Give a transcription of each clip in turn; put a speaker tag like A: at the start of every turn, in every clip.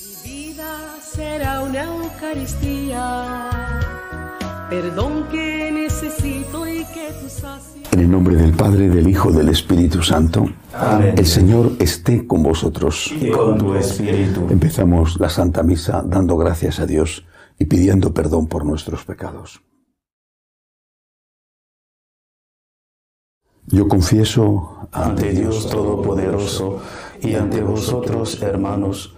A: Mi vida será una Eucaristía, perdón que necesito y que tú sacias.
B: En el nombre del Padre, del Hijo, del Espíritu Santo.
C: Amén.
B: El Señor esté con vosotros.
C: y con tu espíritu.
B: Empezamos la Santa Misa dando gracias a Dios y pidiendo perdón por nuestros pecados. Yo confieso
C: Ante Dios Todopoderoso y ante vosotros, hermanos,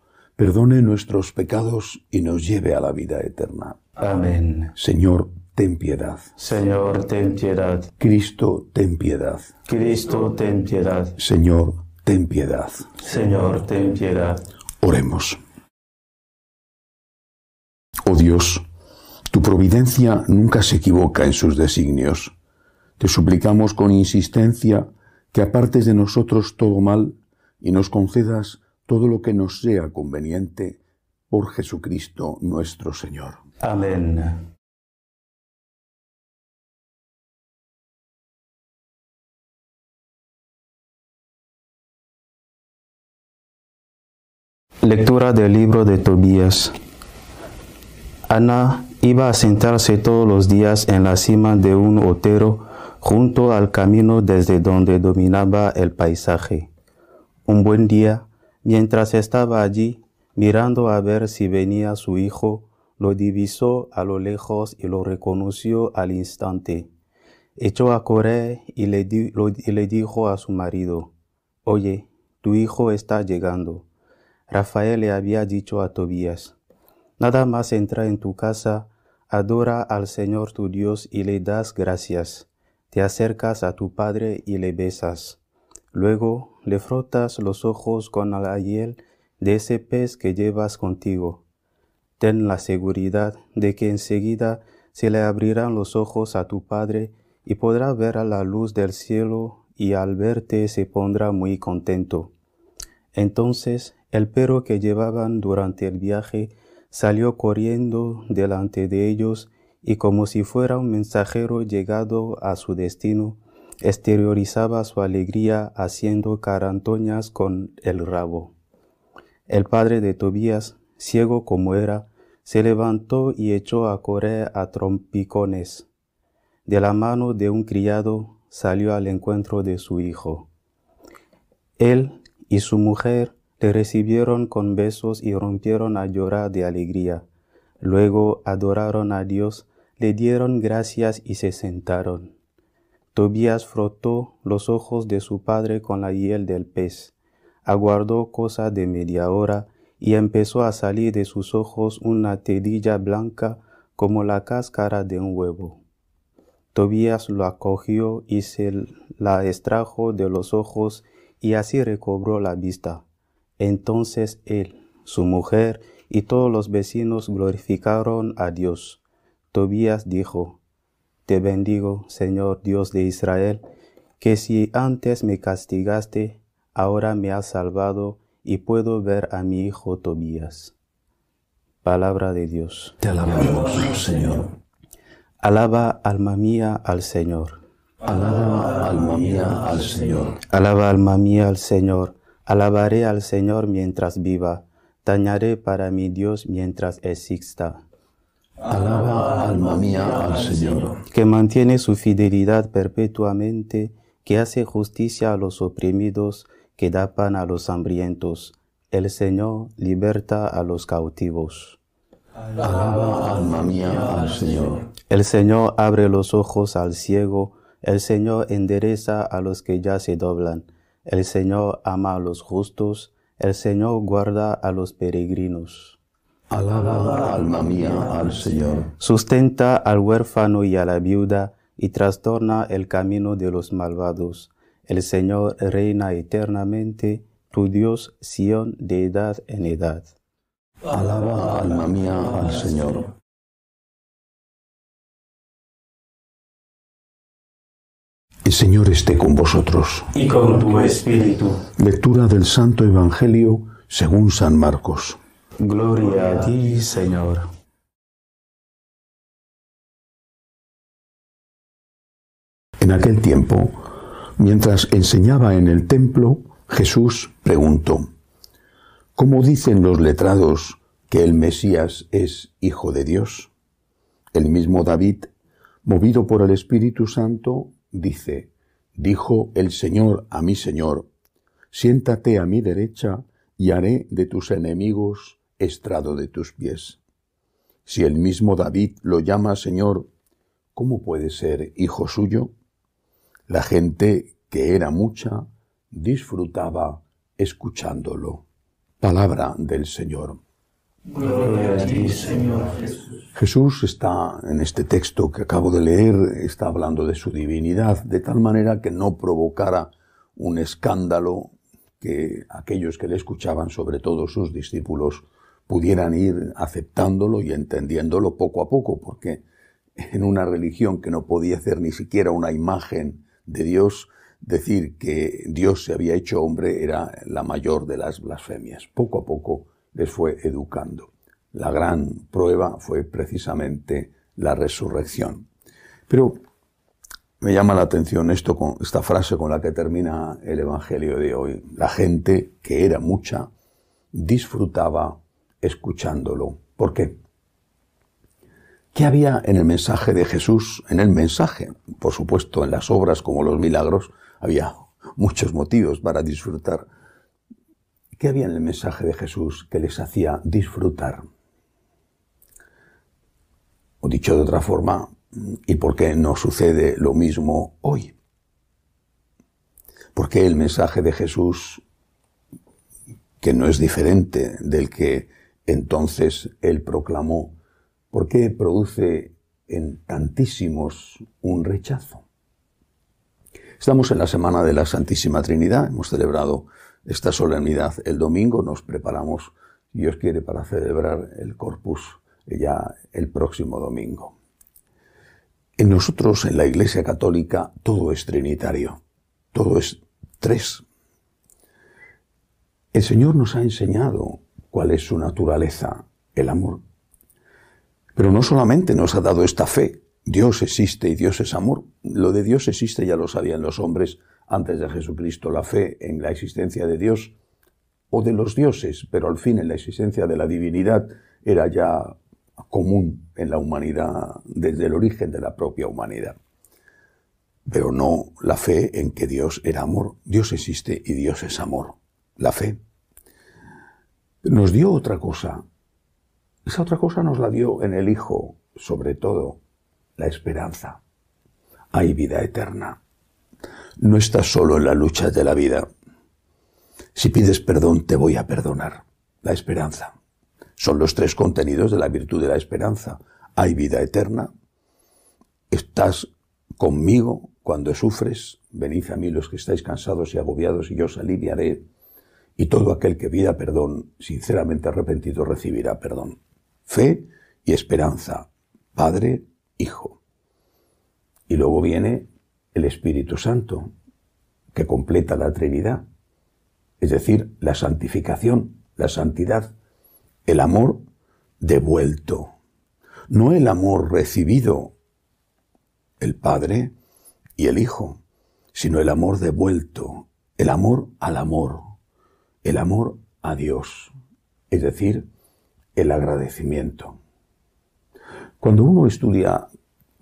B: perdone nuestros pecados y nos lleve a la vida eterna.
C: Amén.
B: Señor, ten piedad.
C: Señor, ten piedad.
B: Cristo, ten piedad.
C: Cristo, ten piedad.
B: Señor, ten piedad.
C: Señor, ten piedad.
B: Oremos. Oh Dios, tu providencia nunca se equivoca en sus designios. Te suplicamos con insistencia que apartes de nosotros todo mal y nos concedas todo lo que nos sea conveniente por Jesucristo nuestro Señor.
C: Amén. Lectura del libro de Tobías. Ana iba a sentarse todos los días en la cima de un otero junto al camino desde donde dominaba el paisaje. Un buen día, mientras estaba allí, mirando a ver si venía su hijo, lo divisó a lo lejos y lo reconoció al instante. Echó a correr y le, dijo a su marido, Oye, tu hijo está llegando. Rafael le había dicho a Tobías, Nada más entra en tu casa, adora al Señor tu Dios y le das gracias. Te acercas a tu padre y le besas. Luego le frotas los ojos con la hiel de ese pez que llevas contigo. Ten la seguridad de que enseguida se le abrirán los ojos a tu padre y podrá ver a la luz del cielo y al verte se pondrá muy contento. Entonces el perro que llevaban durante el viaje salió corriendo delante de ellos y como si fuera un mensajero llegado a su destino, exteriorizaba su alegría haciendo carantoñas con el rabo. El padre de Tobías, ciego como era, se levantó y echó a correr a trompicones. De la mano de un criado salió al encuentro de su hijo. Él y su mujer le recibieron con besos y rompieron a llorar de alegría. Luego adoraron a Dios, le dieron gracias y se sentaron. Tobías frotó los ojos de su padre con la hiel del pez, aguardó cosa de media hora y empezó a salir de sus ojos una tedilla blanca como la cáscara de un huevo. Tobías lo acogió y se la extrajo de los ojos y así recobró la vista. Entonces él, su mujer y todos los vecinos glorificaron a Dios. Tobías dijo, Te bendigo, Señor Dios de Israel, que si antes me castigaste, ahora me has salvado y puedo ver a mi hijo Tobías. Palabra de Dios.
B: Te alabamos, Señor.
C: Alaba, alma mía, al Señor.
B: Alaba, alma mía, al Señor.
C: Alaba alma mía al Señor, alabaré al Señor mientras viva, tañaré para mi Dios mientras exista,
B: Alaba, alma mía, al Señor.
C: que mantiene su fidelidad perpetuamente, que hace justicia a los oprimidos, que da pan a los hambrientos. El Señor liberta a los cautivos.
B: Alaba, alma mía, al Señor.
C: El Señor abre los ojos al ciego, el Señor endereza a los que ya se doblan, el Señor ama a los justos, el Señor guarda a los peregrinos.
B: Alaba, alma mía, al Señor.
C: Sustenta al huérfano y a la viuda, y trastorna el camino de los malvados. El Señor reina eternamente, tu Dios, Sión, de edad en edad.
B: Alaba, alma mía, al Señor. El Señor esté con vosotros.
C: Y con tu espíritu.
B: Lectura del Santo Evangelio según San Marcos.
C: Gloria a ti, Señor.
B: En aquel tiempo, mientras enseñaba en el templo, Jesús preguntó, ¿Cómo dicen los letrados que el Mesías es hijo de Dios? El mismo David, movido por el Espíritu Santo, dice, dijo el Señor a mi Señor, siéntate a mi derecha y haré de tus enemigos estrado de tus pies. Si el mismo David lo llama Señor, ¿cómo puede ser hijo suyo? La gente, que era mucha, disfrutaba escuchándolo. Palabra del Señor.
C: Gloria a ti, Señor Jesús.
B: Jesús está en este texto que acabo de leer, está hablando de su divinidad, de tal manera que no provocara un escándalo que aquellos que le escuchaban, sobre todo sus discípulos, pudieran ir aceptándolo y entendiéndolo poco a poco, porque en una religión que no podía hacer ni siquiera una imagen de Dios, decir que Dios se había hecho hombre era la mayor de las blasfemias. Poco a poco les fue educando. La gran prueba fue precisamente la resurrección. Pero me llama la atención esto con esta frase con la que termina el evangelio de hoy. La gente, que era mucha, disfrutaba escuchándolo. ¿Por qué? ¿Qué había en el mensaje de Jesús? En el mensaje, por supuesto, en las obras como los milagros, había muchos motivos para disfrutar ¿Qué había en el mensaje de Jesús que les hacía disfrutar? O dicho de otra forma, ¿y por qué no sucede lo mismo hoy? ¿Por qué el mensaje de Jesús, que no es diferente del que entonces él proclamó, por qué produce en tantísimos un rechazo? Estamos en la semana de la Santísima Trinidad, hemos celebrado esta solemnidad. El domingo nos preparamos, si Dios quiere, para celebrar el Corpus ya el próximo domingo. En nosotros, en la Iglesia Católica, todo es trinitario, todo es tres. El Señor nos ha enseñado cuál es su naturaleza, el amor. Pero no solamente nos ha dado esta fe, Dios existe y Dios es amor. Lo de Dios existe ya lo sabían los hombres antes de Jesucristo, la fe en la existencia de Dios o de los dioses, pero al fin en la existencia de la divinidad era ya común en la humanidad desde el origen de la propia humanidad. Pero no la fe en que Dios era amor. Dios existe y Dios es amor. La fe. Nos dio otra cosa. Esa otra cosa nos la dio en el Hijo, sobre todo, la esperanza. Hay vida eterna no estás solo en la lucha de la vida. Si pides perdón, te voy a perdonar. La esperanza. Son los tres contenidos de la virtud de la esperanza. Hay vida eterna. Estás conmigo cuando sufres. Venid a mí los que estáis cansados y agobiados y yo os aliviaré. Y todo aquel que pida perdón, sinceramente arrepentido, recibirá perdón. Fe y esperanza. Padre, Hijo. Y luego viene el Espíritu Santo, que completa la Trinidad, es decir, la santificación, la santidad, el amor devuelto, no el amor recibido, el Padre y el Hijo, sino el amor devuelto, el amor al amor, el amor a Dios, es decir, el agradecimiento. Cuando uno estudia,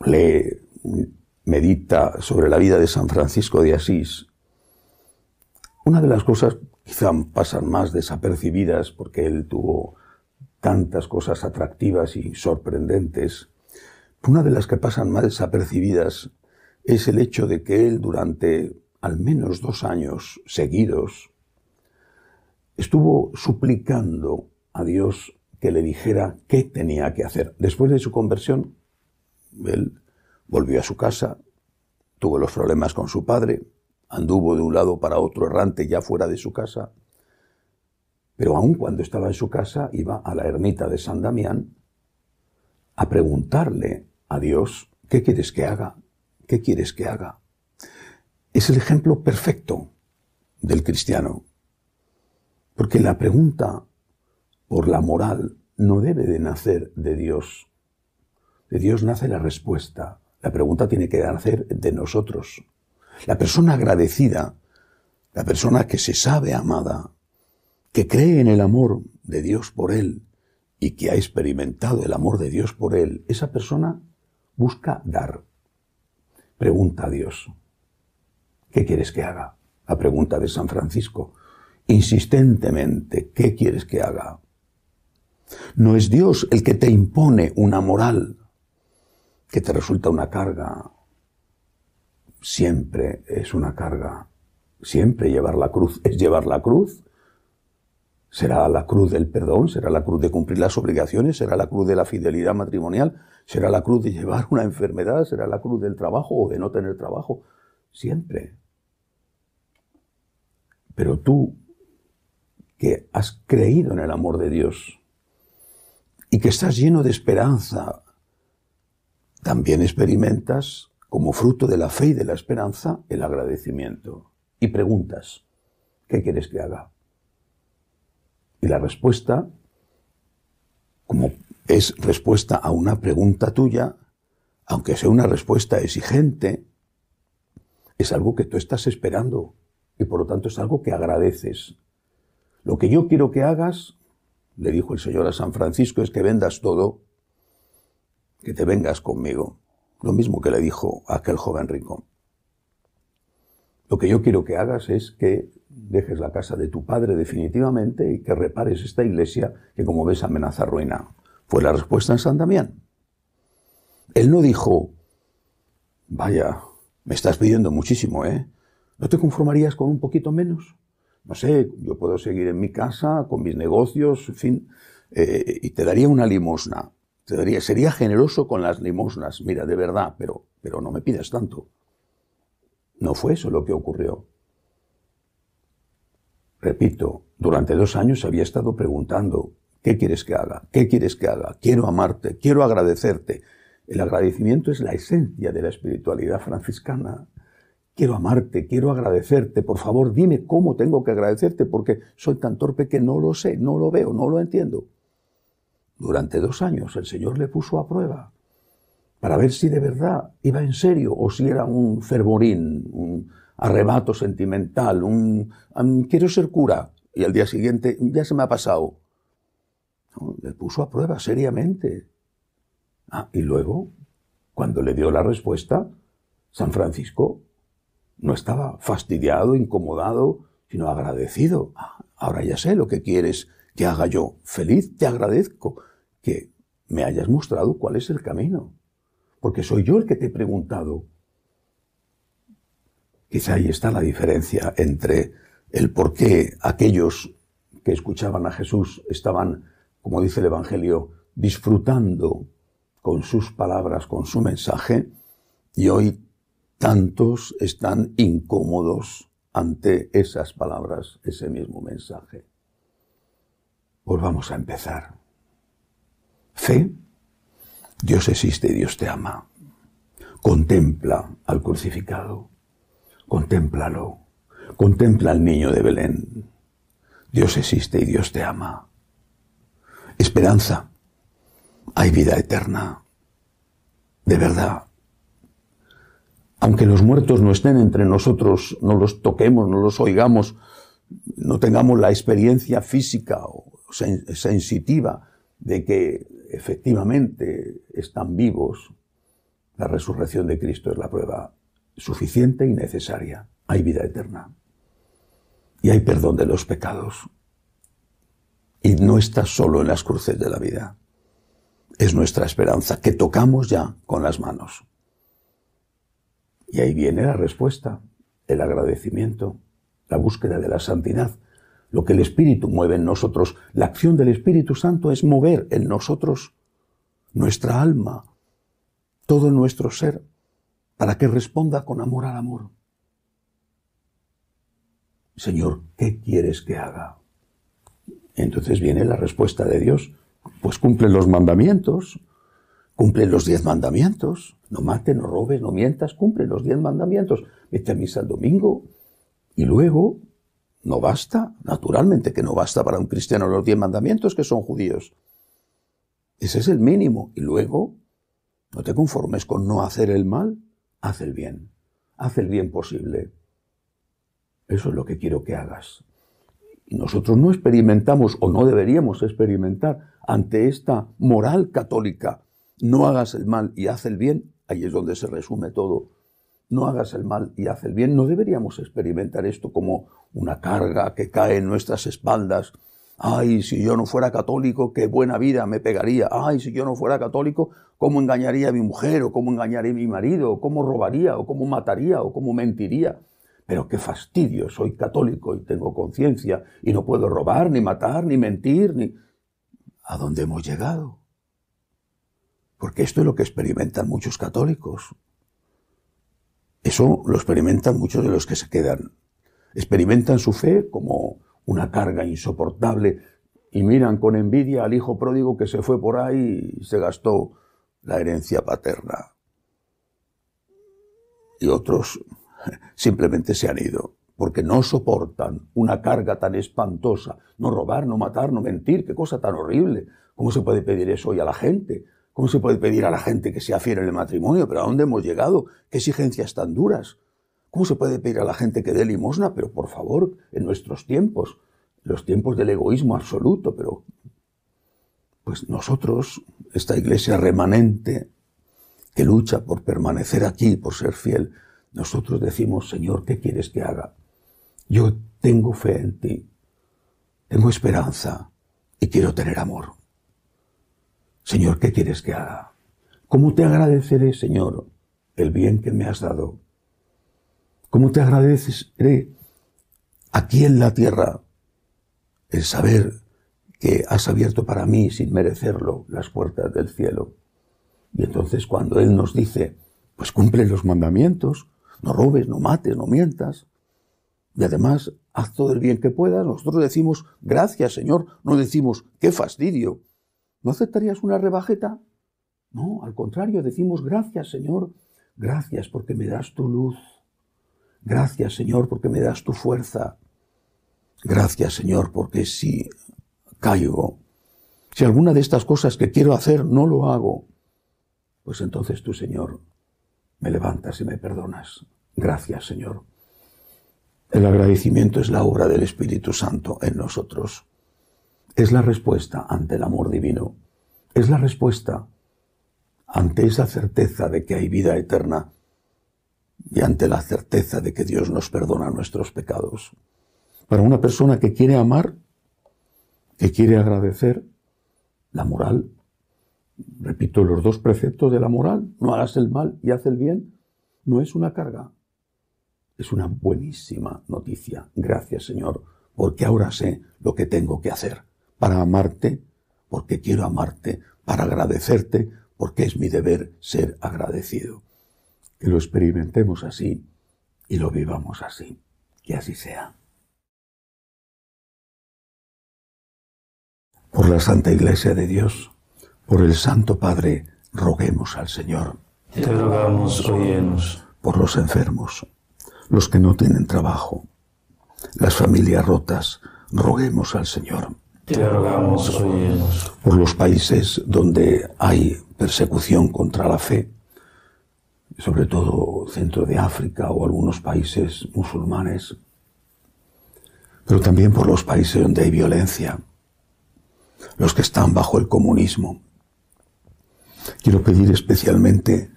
B: lee, medita sobre la vida de San Francisco de Asís, una de las cosas quizá pasan más desapercibidas porque él tuvo tantas cosas atractivas y sorprendentes, una de las que pasan más desapercibidas es el hecho de que él durante al menos dos años seguidos estuvo suplicando a Dios que le dijera qué tenía que hacer. Después de su conversión, él Volvió a su casa, tuvo los problemas con su padre, anduvo de un lado para otro errante ya fuera de su casa, pero aun cuando estaba en su casa iba a la ermita de San Damián a preguntarle a Dios, ¿qué quieres que haga? ¿Qué quieres que haga? es el ejemplo perfecto del cristiano. Porque la pregunta por la moral no debe de nacer de Dios. De Dios nace la respuesta. La pregunta tiene que nacer de nosotros. La persona agradecida, la persona que se sabe amada, que cree en el amor de Dios por él y que ha experimentado el amor de Dios por él, esa persona busca dar. Pregunta a Dios, ¿qué quieres que haga? La pregunta de San Francisco. Insistentemente, ¿qué quieres que haga? No es Dios el que te impone una moral que te resulta una carga. Siempre es una carga. Siempre llevar la cruz es llevar la cruz. Será la cruz del perdón, será la cruz de cumplir las obligaciones, será la cruz de la fidelidad matrimonial, será la cruz de llevar una enfermedad, será la cruz del trabajo o de no tener trabajo. Siempre. Pero tú, que has creído en el amor de Dios y que estás lleno de esperanza, también experimentas, como fruto de la fe y de la esperanza, el agradecimiento. Y preguntas, ¿qué quieres que haga? Y la respuesta, como es respuesta a una pregunta tuya, aunque sea una respuesta exigente, es algo que tú estás esperando y por lo tanto es algo que agradeces. Lo que yo quiero que hagas, le dijo el Señor a San Francisco, es que vendas todo, que te vengas conmigo. Lo mismo que le dijo a aquel joven rico. Lo que yo quiero que hagas es que dejes la casa de tu padre definitivamente y que repares esta iglesia que como ves amenaza ruina. Fue la respuesta en San Damián. Él no dijo, vaya, me estás pidiendo muchísimo, ¿eh? ¿No te conformarías con un poquito menos? No sé, yo puedo seguir en mi casa, con mis negocios, en fin, eh, y te daría una limosna. Te daría, sería generoso con las limosnas, mira, de verdad, pero, pero no me pidas tanto. No fue eso lo que ocurrió. Repito, durante dos años había estado preguntando, ¿qué quieres que haga? ¿Qué quieres que haga? Quiero amarte, quiero agradecerte. El agradecimiento es la esencia de la espiritualidad franciscana. Quiero amarte, quiero agradecerte. Por favor, dime cómo tengo que agradecerte porque soy tan torpe que no lo sé, no lo veo, no lo entiendo. Durante dos años el Señor le puso a prueba para ver si de verdad iba en serio o si era un fervorín, un arrebato sentimental, un quiero ser cura y al día siguiente ya se me ha pasado. le puso a prueba seriamente. Ah, y luego, cuando le dio la respuesta, San Francisco no estaba fastidiado, incomodado, sino agradecido. Ah, ahora ya sé lo que quieres que haga yo. Feliz, te agradezco que me hayas mostrado cuál es el camino porque soy yo el que te he preguntado. Quizá ahí está la diferencia entre el por qué aquellos que escuchaban a Jesús estaban, como dice el Evangelio, disfrutando con sus palabras, con su mensaje, y hoy tantos están incómodos ante esas palabras, ese mismo mensaje. Pues vamos a empezar. Fe Dios existe y Dios te ama. Contempla al crucificado. Contémplalo. Contempla al niño de Belén. Dios existe y Dios te ama. Esperanza. Hay vida eterna. De verdad. Aunque los muertos no estén entre nosotros, no los toquemos, no los oigamos, no tengamos la experiencia física o sensitiva de que efectivamente están vivos, la resurrección de Cristo es la prueba suficiente y necesaria. Hay vida eterna. Y hay perdón de los pecados. Y no está solo en las cruces de la vida. Es nuestra esperanza que tocamos ya con las manos. Y ahí viene la respuesta, el agradecimiento, la búsqueda de la santidad, lo que el Espíritu mueve en nosotros. La acción del Espíritu Santo es mover en nosotros nuestra alma, todo nuestro ser, para que responda con amor al amor. Señor, ¿qué quieres que haga? Entonces viene la respuesta de Dios, pues cumple los mandamientos, Cumple los diez mandamientos. No mates, no robes, no mientas. Cumple los diez mandamientos. Vete a misa el domingo. Y luego, no basta, naturalmente que no basta para un cristiano los diez mandamientos que son judíos. Ese es el mínimo. Y luego, no te conformes con no hacer el mal, haz el bien. Haz el bien posible. Eso es lo que quiero que hagas. Y nosotros no experimentamos o no deberíamos experimentar ante esta moral católica. No hagas el mal y haz el bien. Ahí es donde se resume todo. No hagas el mal y haz el bien. No deberíamos experimentar esto como una carga que cae en nuestras espaldas. Ay, si yo no fuera católico, qué buena vida me pegaría. Ay, si yo no fuera católico, ¿cómo engañaría a mi mujer? ¿O cómo engañaría a mi marido? ¿O cómo robaría? ¿O cómo mataría? ¿O cómo mentiría? Pero qué fastidio, soy católico y tengo conciencia y no puedo robar, ni matar, ni mentir, ni... ¿A dónde hemos llegado? Porque esto es lo que experimentan muchos católicos. Eso lo experimentan muchos de los que se quedan. Experimentan su fe como una carga insoportable y miran con envidia al hijo pródigo que se fue por ahí y se gastó la herencia paterna. Y otros simplemente se han ido, porque no soportan una carga tan espantosa. No robar, no matar, no mentir, qué cosa tan horrible. ¿Cómo se puede pedir eso hoy a la gente? ¿Cómo se puede pedir a la gente que sea fiel en el matrimonio? ¿Pero a dónde hemos llegado? ¿Qué exigencias tan duras? ¿Cómo se puede pedir a la gente que dé limosna? Pero por favor, en nuestros tiempos, los tiempos del egoísmo absoluto, pero pues nosotros, esta iglesia remanente que lucha por permanecer aquí, por ser fiel, nosotros decimos, Señor, ¿qué quieres que haga? Yo tengo fe en ti, tengo esperanza y quiero tener amor. Señor, ¿qué quieres que haga? ¿Cómo te agradeceré, Señor, el bien que me has dado? ¿Cómo te agradeceré aquí en la tierra el saber que has abierto para mí, sin merecerlo, las puertas del cielo? Y entonces cuando Él nos dice, pues cumple los mandamientos, no robes, no mates, no mientas. Y además, haz todo el bien que puedas. Nosotros decimos, gracias Señor, no decimos, qué fastidio. ¿No aceptarías una rebajeta? No, al contrario, decimos, gracias Señor, gracias porque me das tu luz. Gracias Señor porque me das tu fuerza. Gracias Señor porque si caigo, si alguna de estas cosas que quiero hacer no lo hago, pues entonces tú Señor me levantas y me perdonas. Gracias, Señor. El agradecimiento es la obra del Espíritu Santo en nosotros. Es la respuesta ante el amor divino. Es la respuesta ante esa certeza de que hay vida eterna y ante la certeza de que Dios nos perdona nuestros pecados. Para una persona que quiere amar, que quiere agradecer, la moral repito, los dos preceptos de la moral, no hagas el mal y haz el bien, no es una carga, es una buenísima noticia. Gracias Señor, porque ahora sé lo que tengo que hacer para amarte, porque quiero amarte, para agradecerte, porque es mi deber ser agradecido. Que lo experimentemos así y lo vivamos así. Que así sea. Por la Santa Iglesia de Dios, por el Santo Padre, roguemos al Señor.
C: Te rogamos, óyenos.
B: Por los enfermos, los que no tienen trabajo, las familias rotas, roguemos al Señor.
C: Te.
B: Por los países donde hay persecución contra la fe, sobre todo centro de África o algunos países musulmanes, pero también por los países donde hay violencia, los que están bajo el comunismo, Quiero pedir especialmente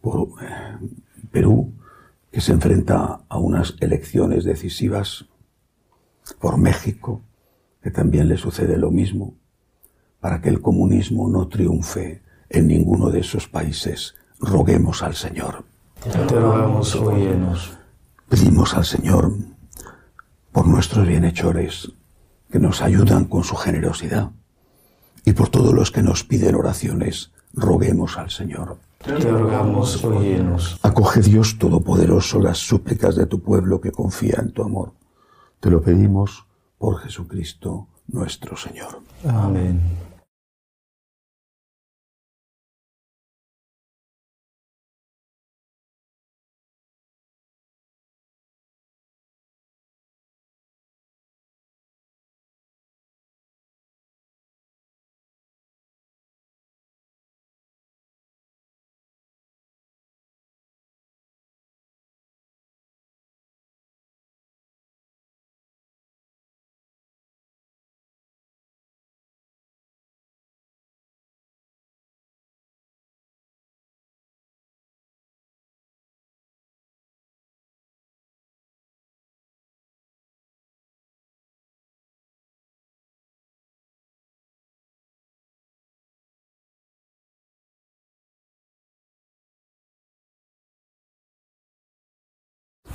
B: por eh, Perú, que se enfrenta a unas elecciones decisivas, por México, que también le sucede lo mismo, para que el comunismo no triunfe en ninguno de esos países. Roguemos al Señor.
C: Te rogamos, óyenos.
B: Pedimos al Señor por nuestros bienhechores, que nos ayudan con su generosidad, y por todos los que nos piden oraciones roguemos al Señor.
C: Te rogamos, óyenos.
B: Acoge Dios Todopoderoso las súplicas de tu pueblo que confía en tu amor. Te lo pedimos por Jesucristo nuestro Señor.
C: Amén.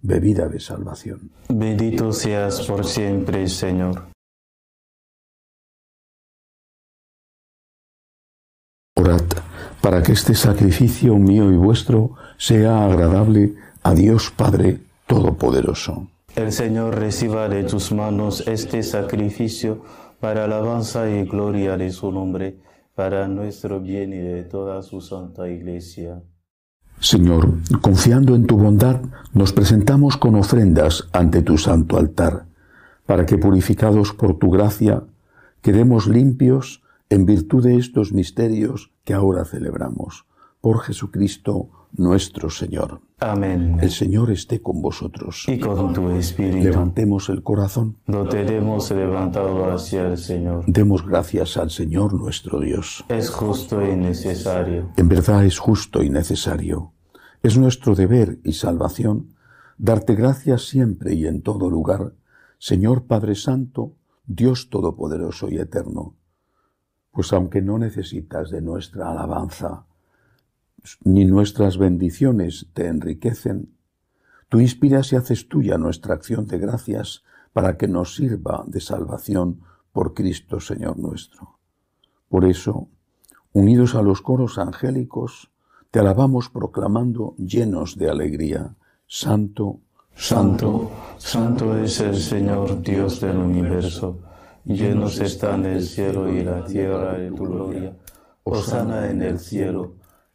B: bebida de salvación.
C: Bendito seas por siempre, Señor.
B: Orad para que este sacrificio mío y vuestro sea agradable a Dios Padre Todopoderoso.
C: El Señor reciba de tus manos este sacrificio para alabanza y gloria de su nombre, para nuestro bien y de toda su santa iglesia.
B: Señor, confiando en tu bondad, nos presentamos con ofrendas ante tu santo altar, para que purificados por tu gracia, quedemos limpios en virtud de estos misterios que ahora celebramos. Por Jesucristo nuestro Señor.
C: Amén.
B: El Señor esté con vosotros.
C: Y con tu espíritu.
B: Levantemos el corazón.
C: Lo tenemos levantado hacia el Señor.
B: Demos gracias al Señor nuestro Dios.
C: Es justo y necesario.
B: En verdad es justo y necesario. Es nuestro deber y salvación darte gracias siempre y en todo lugar, Señor Padre Santo, Dios Todopoderoso y Eterno. Pues aunque no necesitas de nuestra alabanza, ni nuestras bendiciones te enriquecen, tú inspiras y haces tuya nuestra acción de gracias para que nos sirva de salvación por Cristo Señor nuestro. Por eso, unidos a los coros angélicos, te alabamos proclamando llenos de alegría, Santo,
C: Santo, Santo es el Señor Dios del universo, llenos están el cielo y la tierra de tu gloria. Osana en el cielo,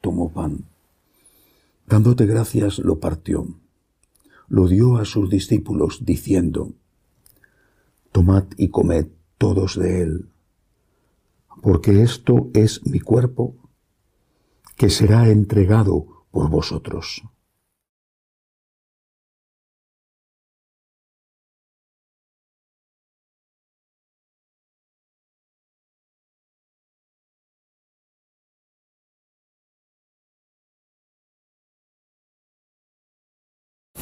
B: tomó pan. Dándote gracias, lo partió, lo dio a sus discípulos, diciendo, Tomad y comed todos de él, porque esto es mi cuerpo, que será entregado por vosotros.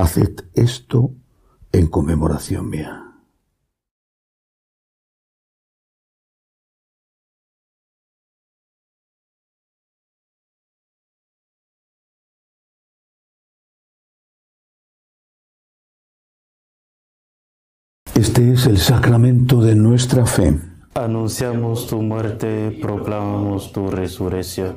B: Haced esto en conmemoración mía. Este es el sacramento de nuestra fe.
C: Anunciamos tu muerte, proclamamos tu resurrección.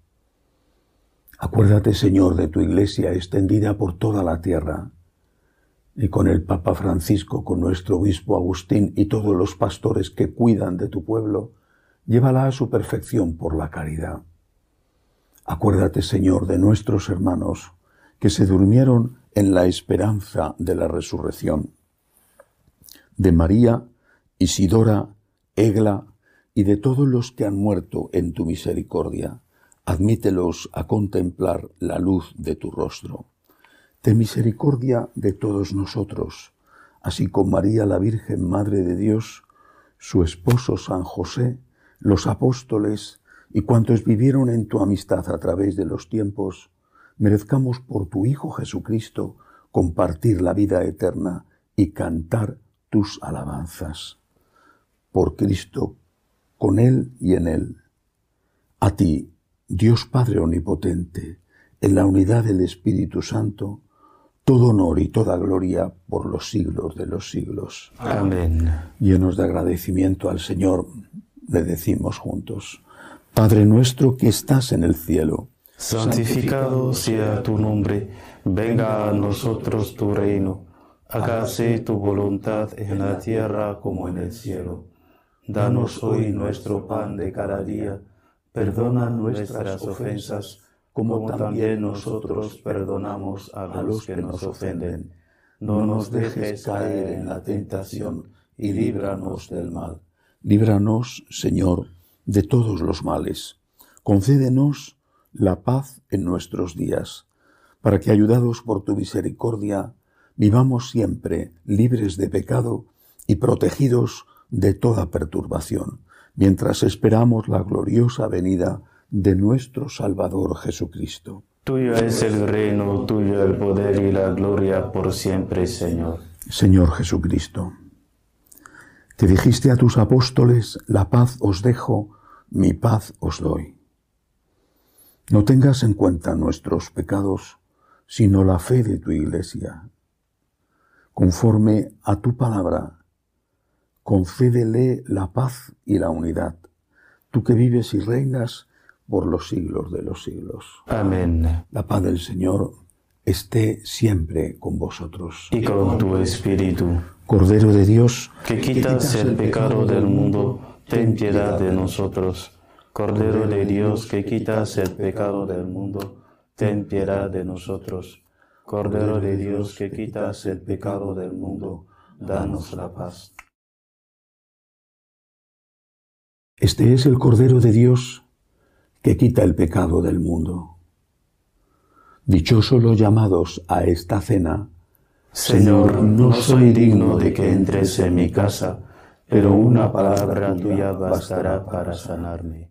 B: Acuérdate, Señor, de tu iglesia extendida por toda la tierra, y con el Papa Francisco, con nuestro obispo Agustín y todos los pastores que cuidan de tu pueblo, llévala a su perfección por la caridad. Acuérdate, Señor, de nuestros hermanos que se durmieron en la esperanza de la resurrección, de María, Isidora, Egla, y de todos los que han muerto en tu misericordia, admítelos a contemplar la luz de tu rostro. Ten misericordia de todos nosotros, así como María la Virgen Madre de Dios, su esposo San José, los apóstoles y cuantos vivieron en tu amistad a través de los tiempos, merezcamos por tu Hijo Jesucristo compartir la vida eterna y cantar tus alabanzas. Por Cristo, con Él y en Él. A ti, Dios Padre Omnipotente, en la unidad del Espíritu Santo, todo honor y toda gloria por los siglos de los siglos.
C: Amén.
B: Llenos de agradecimiento al Señor, le decimos juntos, Padre nuestro que estás en el cielo,
C: santificado sea tu nombre, venga a nosotros tu reino, hágase tu voluntad en la tierra como en el cielo. Danos hoy nuestro pan de cada día, perdona nuestras ofensas, como también nosotros perdonamos a los que nos ofenden. No nos dejes caer en la tentación y líbranos del mal.
B: Líbranos, Señor, de todos los males. Concédenos la paz en nuestros días, para que, ayudados por tu misericordia, vivamos siempre libres de pecado y protegidos de toda perturbación, mientras esperamos la gloriosa venida de nuestro Salvador Jesucristo.
C: Tuyo es el reino, tuyo el poder y la gloria por siempre, Señor.
B: Señor Jesucristo, te dijiste a tus apóstoles, la paz os dejo, mi paz os doy. No tengas en cuenta nuestros pecados, sino la fe de tu iglesia. Conforme a tu palabra, concédele la paz y la unidad, tú que vives y reinas por los siglos de los siglos.
C: Amén.
B: La paz del Señor esté siempre con vosotros.
C: Y con tu espíritu.
B: Cordero de Dios,
C: que quitas el pecado del mundo, ten piedad de nosotros. Cordero de Dios, que quitas el pecado del mundo, ten piedad de nosotros. Cordero de Dios, que quitas el pecado del mundo, danos la paz.
B: Este es el Cordero de Dios que quita el pecado del mundo. Dichosos los llamados a esta cena.
C: Señor, no soy digno de que entres en mi casa, pero una palabra tuya bastará para sanarme.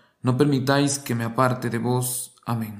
D: no permitáis que me aparte de vos. Amén.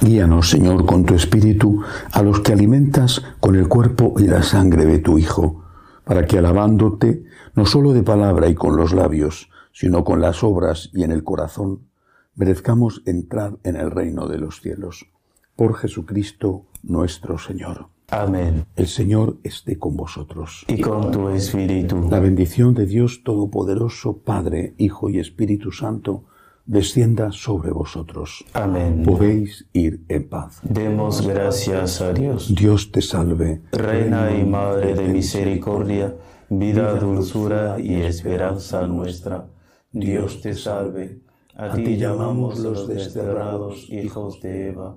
B: Guíanos, Señor, con tu Espíritu a los que alimentas con el cuerpo y la sangre de tu Hijo, para que alabándote, no solo de palabra y con los labios, sino con las obras y en el corazón, merezcamos entrar en el reino de los cielos. Por Jesucristo nuestro Señor.
C: Amén.
B: El Señor esté con vosotros.
C: Y con tu espíritu.
B: La bendición de Dios Todopoderoso, Padre, Hijo y Espíritu Santo, descienda sobre vosotros.
C: Amén.
B: Podéis ir en paz.
C: Demos gracias a Dios.
B: Dios te salve.
C: Reina y Madre de misericordia, vida, dulzura y esperanza nuestra. Dios te salve. A ti llamamos los desterrados hijos de Eva.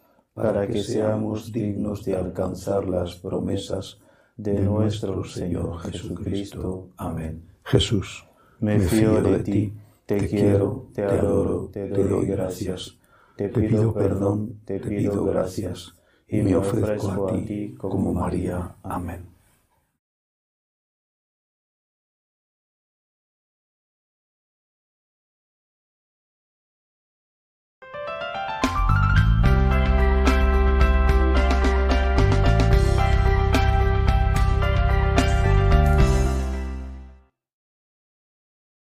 C: para que seamos dignos de alcanzar las promesas de nuestro Señor Jesucristo. Amén.
B: Jesús
C: me fío de ti, te quiero, te adoro, te doy gracias, te pido perdón, te pido gracias, y me ofrezco a ti como María. Amén.